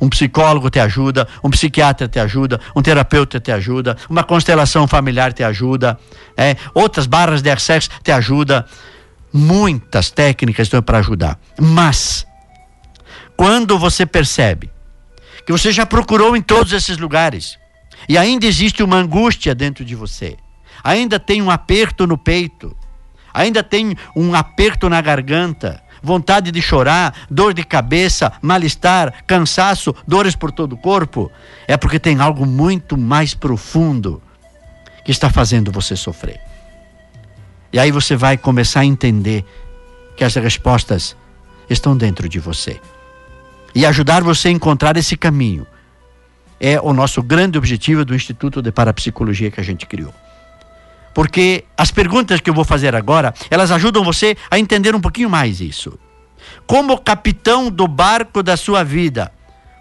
Um psicólogo te ajuda, um psiquiatra te ajuda, um terapeuta te ajuda, uma constelação familiar te ajuda, é, outras barras de acesso te ajuda. Muitas técnicas estão para ajudar. Mas, quando você percebe que você já procurou em todos esses lugares. E ainda existe uma angústia dentro de você, ainda tem um aperto no peito, ainda tem um aperto na garganta, vontade de chorar, dor de cabeça, mal-estar, cansaço, dores por todo o corpo, é porque tem algo muito mais profundo que está fazendo você sofrer. E aí você vai começar a entender que as respostas estão dentro de você e ajudar você a encontrar esse caminho. É o nosso grande objetivo do Instituto de Parapsicologia que a gente criou. Porque as perguntas que eu vou fazer agora, elas ajudam você a entender um pouquinho mais isso. Como capitão do barco da sua vida,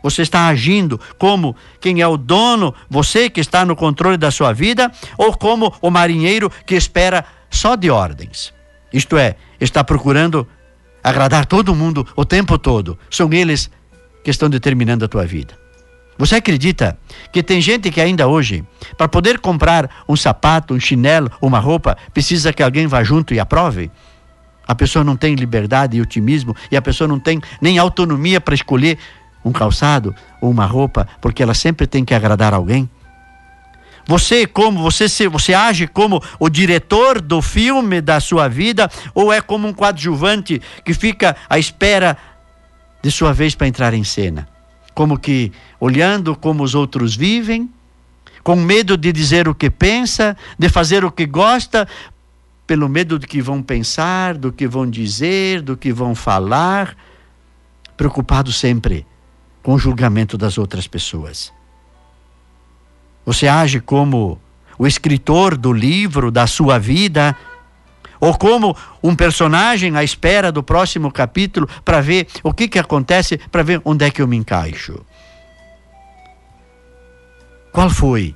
você está agindo como quem é o dono, você que está no controle da sua vida, ou como o marinheiro que espera só de ordens. Isto é, está procurando agradar todo mundo o tempo todo. São eles que estão determinando a tua vida. Você acredita que tem gente que ainda hoje, para poder comprar um sapato, um chinelo, uma roupa, precisa que alguém vá junto e aprove? A pessoa não tem liberdade e otimismo e a pessoa não tem nem autonomia para escolher um calçado ou uma roupa, porque ela sempre tem que agradar alguém? Você como você se, você age como o diretor do filme da sua vida ou é como um coadjuvante que fica à espera de sua vez para entrar em cena. Como que olhando como os outros vivem, com medo de dizer o que pensa, de fazer o que gosta, pelo medo do que vão pensar, do que vão dizer, do que vão falar, preocupado sempre com o julgamento das outras pessoas. Você age como o escritor do livro da sua vida ou como um personagem à espera do próximo capítulo para ver o que, que acontece, para ver onde é que eu me encaixo. Qual foi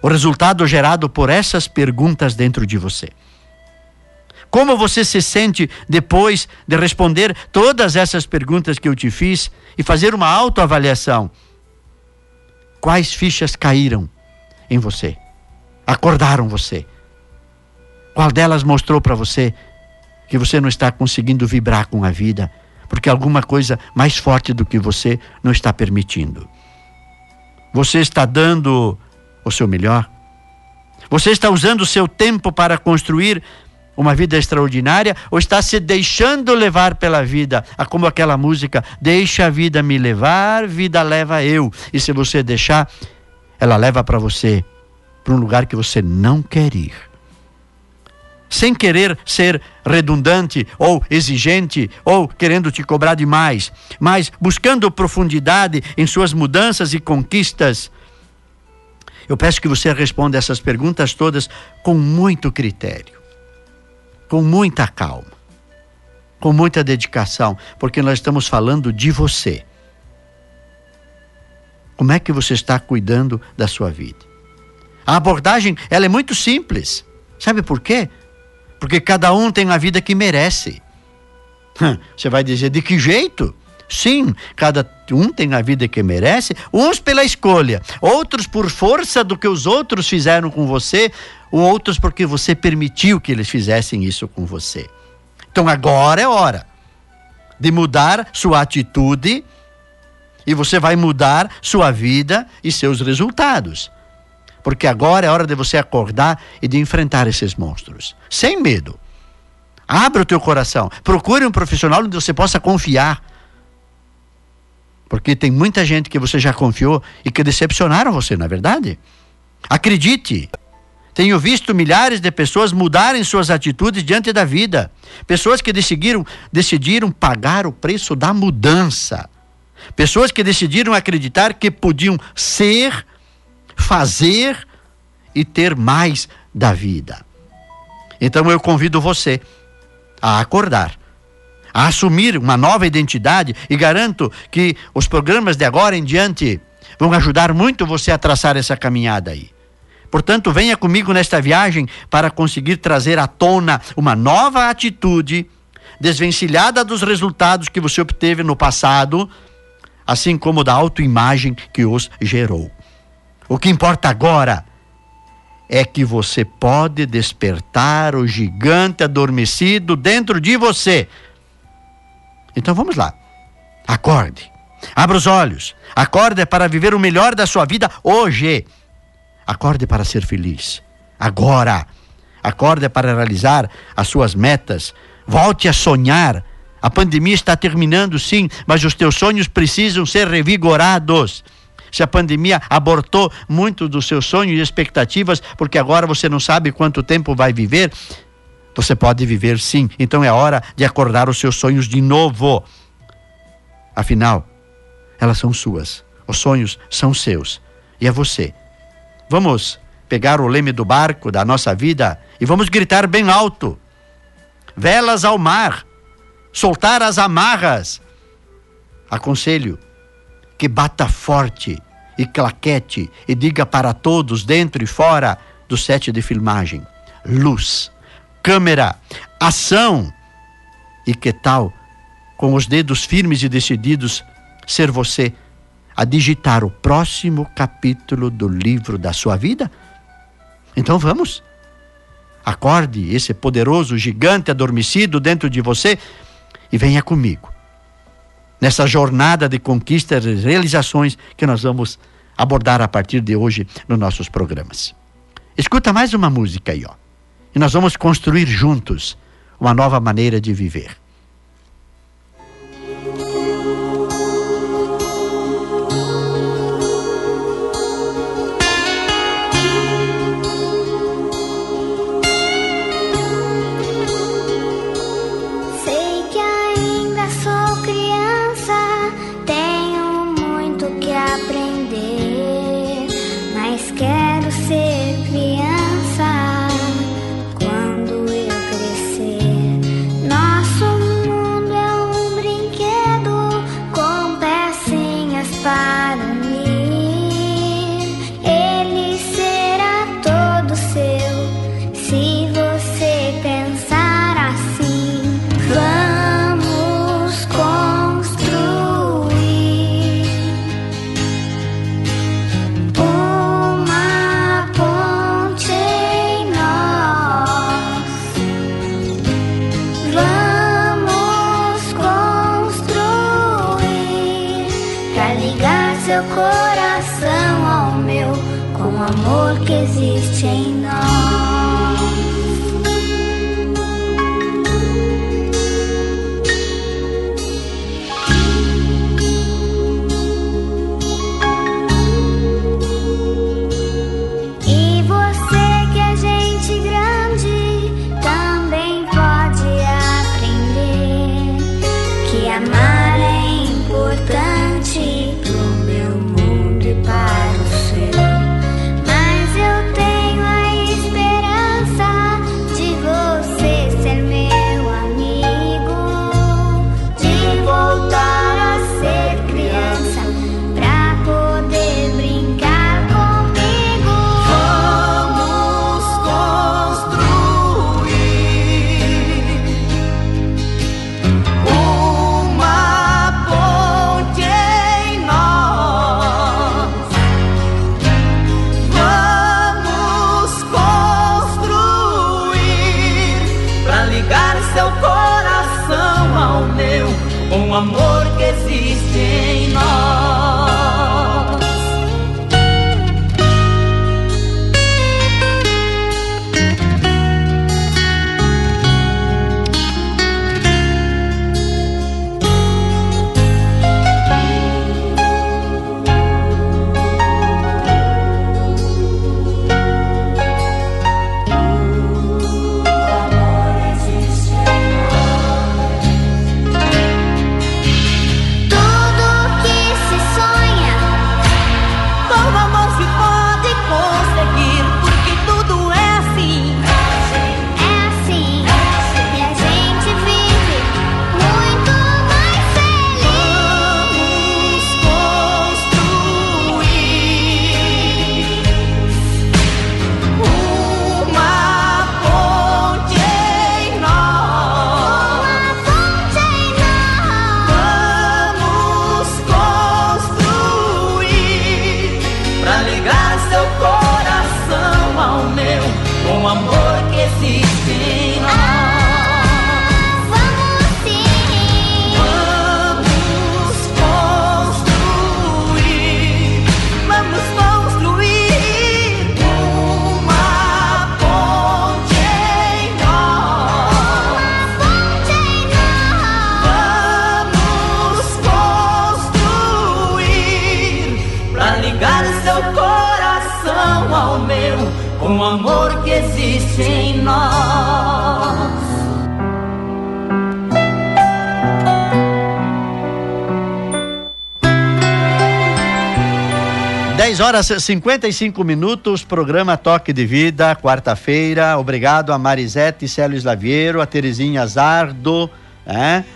o resultado gerado por essas perguntas dentro de você? Como você se sente depois de responder todas essas perguntas que eu te fiz e fazer uma autoavaliação? quais fichas caíram em você, acordaram você. Qual delas mostrou para você que você não está conseguindo vibrar com a vida, porque alguma coisa mais forte do que você não está permitindo? Você está dando o seu melhor? Você está usando o seu tempo para construir uma vida extraordinária ou está se deixando levar pela vida? Ah, como aquela música, deixa a vida me levar, vida leva eu. E se você deixar, ela leva para você para um lugar que você não quer ir. Sem querer ser redundante ou exigente ou querendo te cobrar demais, mas buscando profundidade em suas mudanças e conquistas eu peço que você responda essas perguntas todas com muito critério, com muita calma, com muita dedicação, porque nós estamos falando de você. Como é que você está cuidando da sua vida? A abordagem, ela é muito simples. Sabe por quê? Porque cada um tem a vida que merece. Você vai dizer de que jeito? Sim, cada um tem a vida que merece, uns pela escolha, outros por força do que os outros fizeram com você, ou outros porque você permitiu que eles fizessem isso com você. Então agora é hora de mudar sua atitude e você vai mudar sua vida e seus resultados. Porque agora é hora de você acordar e de enfrentar esses monstros, sem medo. Abra o teu coração, procure um profissional onde você possa confiar porque tem muita gente que você já confiou e que decepcionaram você, não é verdade? Acredite. Tenho visto milhares de pessoas mudarem suas atitudes diante da vida. Pessoas que decidiram, decidiram pagar o preço da mudança. Pessoas que decidiram acreditar que podiam ser, fazer e ter mais da vida. Então eu convido você a acordar a assumir uma nova identidade e garanto que os programas de agora em diante vão ajudar muito você a traçar essa caminhada aí. Portanto, venha comigo nesta viagem para conseguir trazer à tona uma nova atitude, desvencilhada dos resultados que você obteve no passado, assim como da autoimagem que os gerou. O que importa agora é que você pode despertar o gigante adormecido dentro de você então vamos lá. Acorde. Abra os olhos. Acorde para viver o melhor da sua vida hoje. Acorde para ser feliz. Agora. Acorde para realizar as suas metas. Volte a sonhar. A pandemia está terminando, sim, mas os teus sonhos precisam ser revigorados. Se a pandemia abortou muitos dos seus sonhos e expectativas, porque agora você não sabe quanto tempo vai viver, você pode viver sim. Então é hora de acordar os seus sonhos de novo. Afinal, elas são suas. Os sonhos são seus. E é você. Vamos pegar o leme do barco da nossa vida e vamos gritar bem alto: Velas ao mar, soltar as amarras. Aconselho que bata forte e claquete e diga para todos, dentro e fora do set de filmagem: luz câmera, ação. E que tal, com os dedos firmes e decididos, ser você a digitar o próximo capítulo do livro da sua vida? Então vamos. Acorde esse poderoso gigante adormecido dentro de você e venha comigo. Nessa jornada de conquistas e realizações que nós vamos abordar a partir de hoje nos nossos programas. Escuta mais uma música aí, ó. E nós vamos construir juntos uma nova maneira de viver. scared. Seu coração ao meu com o amor que existe em nós. 10 horas e 55 minutos, programa Toque de Vida, quarta-feira. Obrigado a Marisete Célio Slaviero, a Terezinha Zardo, né?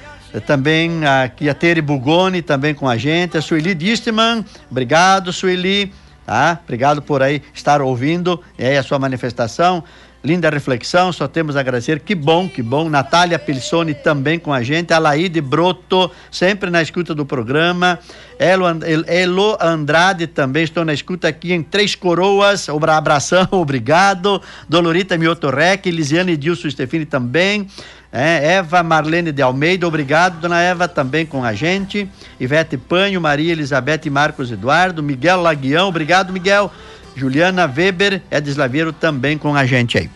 também aqui a Tere Bugoni também com a gente, a Sueli Distman, obrigado Sueli, tá? Obrigado por aí estar ouvindo é, a sua manifestação. Linda reflexão, só temos a agradecer. Que bom, que bom. Natália Pilsoni também com a gente. Alaide Broto, sempre na escuta do programa. Elo, And- El- Elo Andrade também estou na escuta aqui em Três Coroas. Abração, obrigado. Dolorita Miotorrec, Lisiane Dilson Stefani também. É, Eva Marlene de Almeida, obrigado, dona Eva, também com a gente. Ivete Panho, Maria Elizabeth Marcos Eduardo. Miguel Laguião, obrigado, Miguel. Juliana Weber, Edis Laveiro também com a gente aí.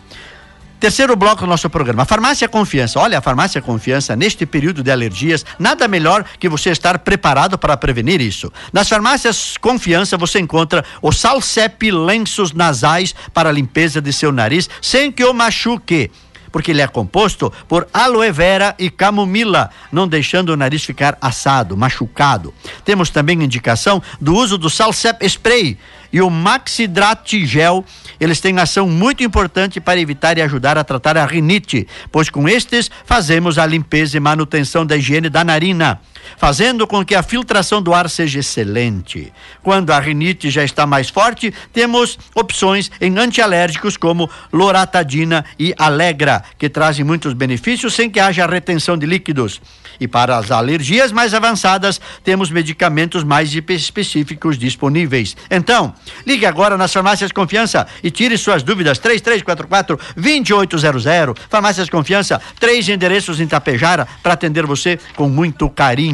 Terceiro bloco do nosso programa. A Farmácia Confiança. Olha, a Farmácia Confiança, neste período de alergias, nada melhor que você estar preparado para prevenir isso. Nas farmácias Confiança você encontra o Salsep lenços nasais para limpeza de seu nariz sem que o machuque porque ele é composto por aloe vera e camomila, não deixando o nariz ficar assado, machucado. Temos também indicação do uso do Salsep Spray e o Maxidrat Gel. Eles têm ação muito importante para evitar e ajudar a tratar a rinite, pois com estes fazemos a limpeza e manutenção da higiene da narina fazendo com que a filtração do ar seja excelente. Quando a rinite já está mais forte, temos opções em antialérgicos como loratadina e Alegra, que trazem muitos benefícios sem que haja retenção de líquidos. E para as alergias mais avançadas, temos medicamentos mais espe- específicos disponíveis. Então, ligue agora nas farmácias Confiança e tire suas dúvidas. 3344 2800. Farmácias Confiança, três endereços em Tapejara para atender você com muito carinho.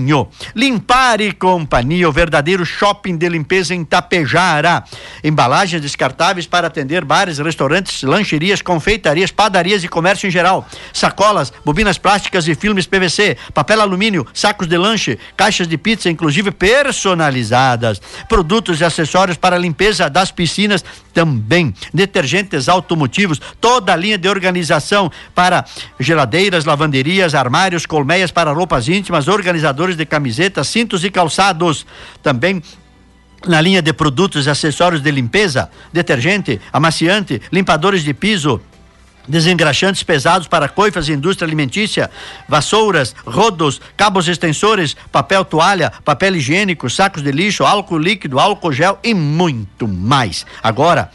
Limpar e Companhia, o verdadeiro shopping de limpeza em Tapejara. Embalagens descartáveis para atender bares, restaurantes, lancherias, confeitarias, padarias e comércio em geral. Sacolas, bobinas plásticas e filmes PVC, papel alumínio, sacos de lanche, caixas de pizza, inclusive personalizadas. Produtos e acessórios para limpeza das piscinas também. Detergentes automotivos, toda a linha de organização para geladeiras, lavanderias, armários, colmeias para roupas íntimas, organizadores de camisetas, cintos e calçados. Também na linha de produtos e acessórios de limpeza, detergente, amaciante, limpadores de piso, desengraxantes pesados para coifas e indústria alimentícia, vassouras, rodos, cabos extensores, papel toalha, papel higiênico, sacos de lixo, álcool líquido, álcool gel e muito mais. Agora,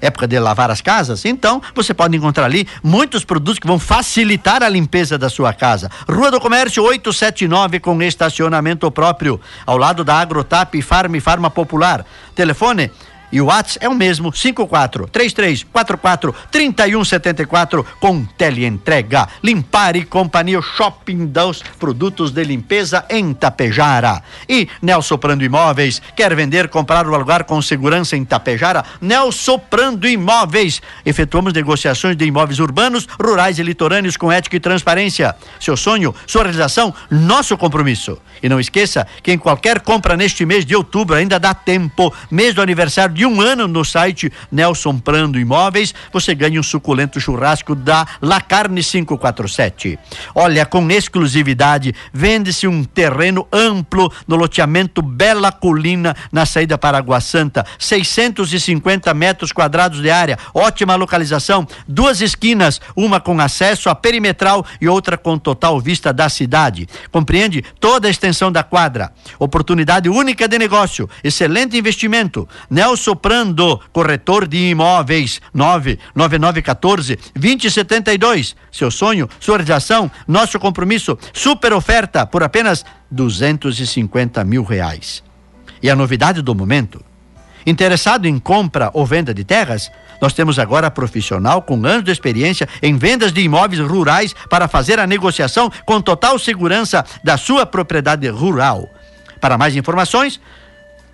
época de lavar as casas, então você pode encontrar ali muitos produtos que vão facilitar a limpeza da sua casa. Rua do Comércio 879 com estacionamento próprio, ao lado da Agrotap Farm Farma Popular. Telefone e o WhatsApp é o mesmo, 54 3344 3174 com teleentrega. Limpar e Companhia, shopping dos produtos de limpeza em Tapejara. E Nelson Prando Imóveis, quer vender, comprar ou alugar com segurança em Tapejara? Nelson Prando Imóveis. Efetuamos negociações de imóveis urbanos, rurais e litorâneos com ética e transparência. Seu sonho, sua realização, nosso compromisso. E não esqueça que em qualquer compra neste mês de outubro ainda dá tempo, mês do aniversário de um ano no site Nelson Prando Imóveis, você ganha um suculento churrasco da La Carne 547. Olha, com exclusividade, vende-se um terreno amplo no loteamento Bela Colina, na saída para Água Santa, 650 metros quadrados de área, ótima localização, duas esquinas, uma com acesso à perimetral e outra com total vista da cidade. Compreende toda a extensão da quadra. Oportunidade única de negócio, excelente investimento. Nelson Prando, corretor de imóveis, 99914 2072. Seu sonho, sua realização, nosso compromisso, super oferta por apenas 250 mil reais. E a novidade do momento? Interessado em compra ou venda de terras? Nós temos agora profissional com anos de experiência em vendas de imóveis rurais para fazer a negociação com total segurança da sua propriedade rural. Para mais informações,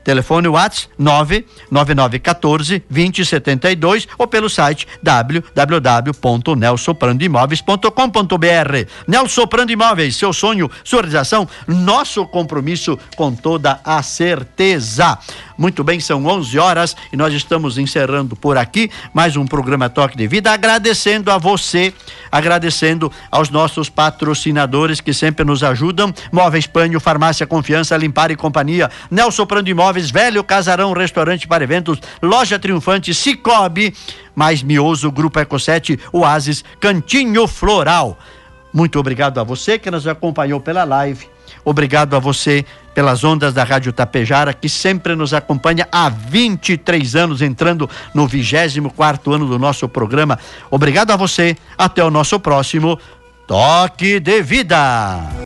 Telefone WhatsApp 99914 2072 ou pelo site www.nelsoprandoimóveis.com.br. Nelson Prando Imóveis, seu sonho, sua realização, nosso compromisso com toda a certeza. Muito bem, são 11 horas e nós estamos encerrando por aqui mais um programa Toque de Vida, agradecendo a você, agradecendo aos nossos patrocinadores que sempre nos ajudam: Móveis Pânio, Farmácia Confiança, Limpar e Companhia, Nelson Prando Imóveis, Velho Casarão, Restaurante para Eventos, Loja Triunfante, Cicobi, mais Mioso, Grupo Eco 7, Oasis, Cantinho Floral. Muito obrigado a você que nos acompanhou pela live. Obrigado a você pelas ondas da Rádio Tapejara, que sempre nos acompanha há 23 anos, entrando no 24 ano do nosso programa. Obrigado a você. Até o nosso próximo Toque de Vida.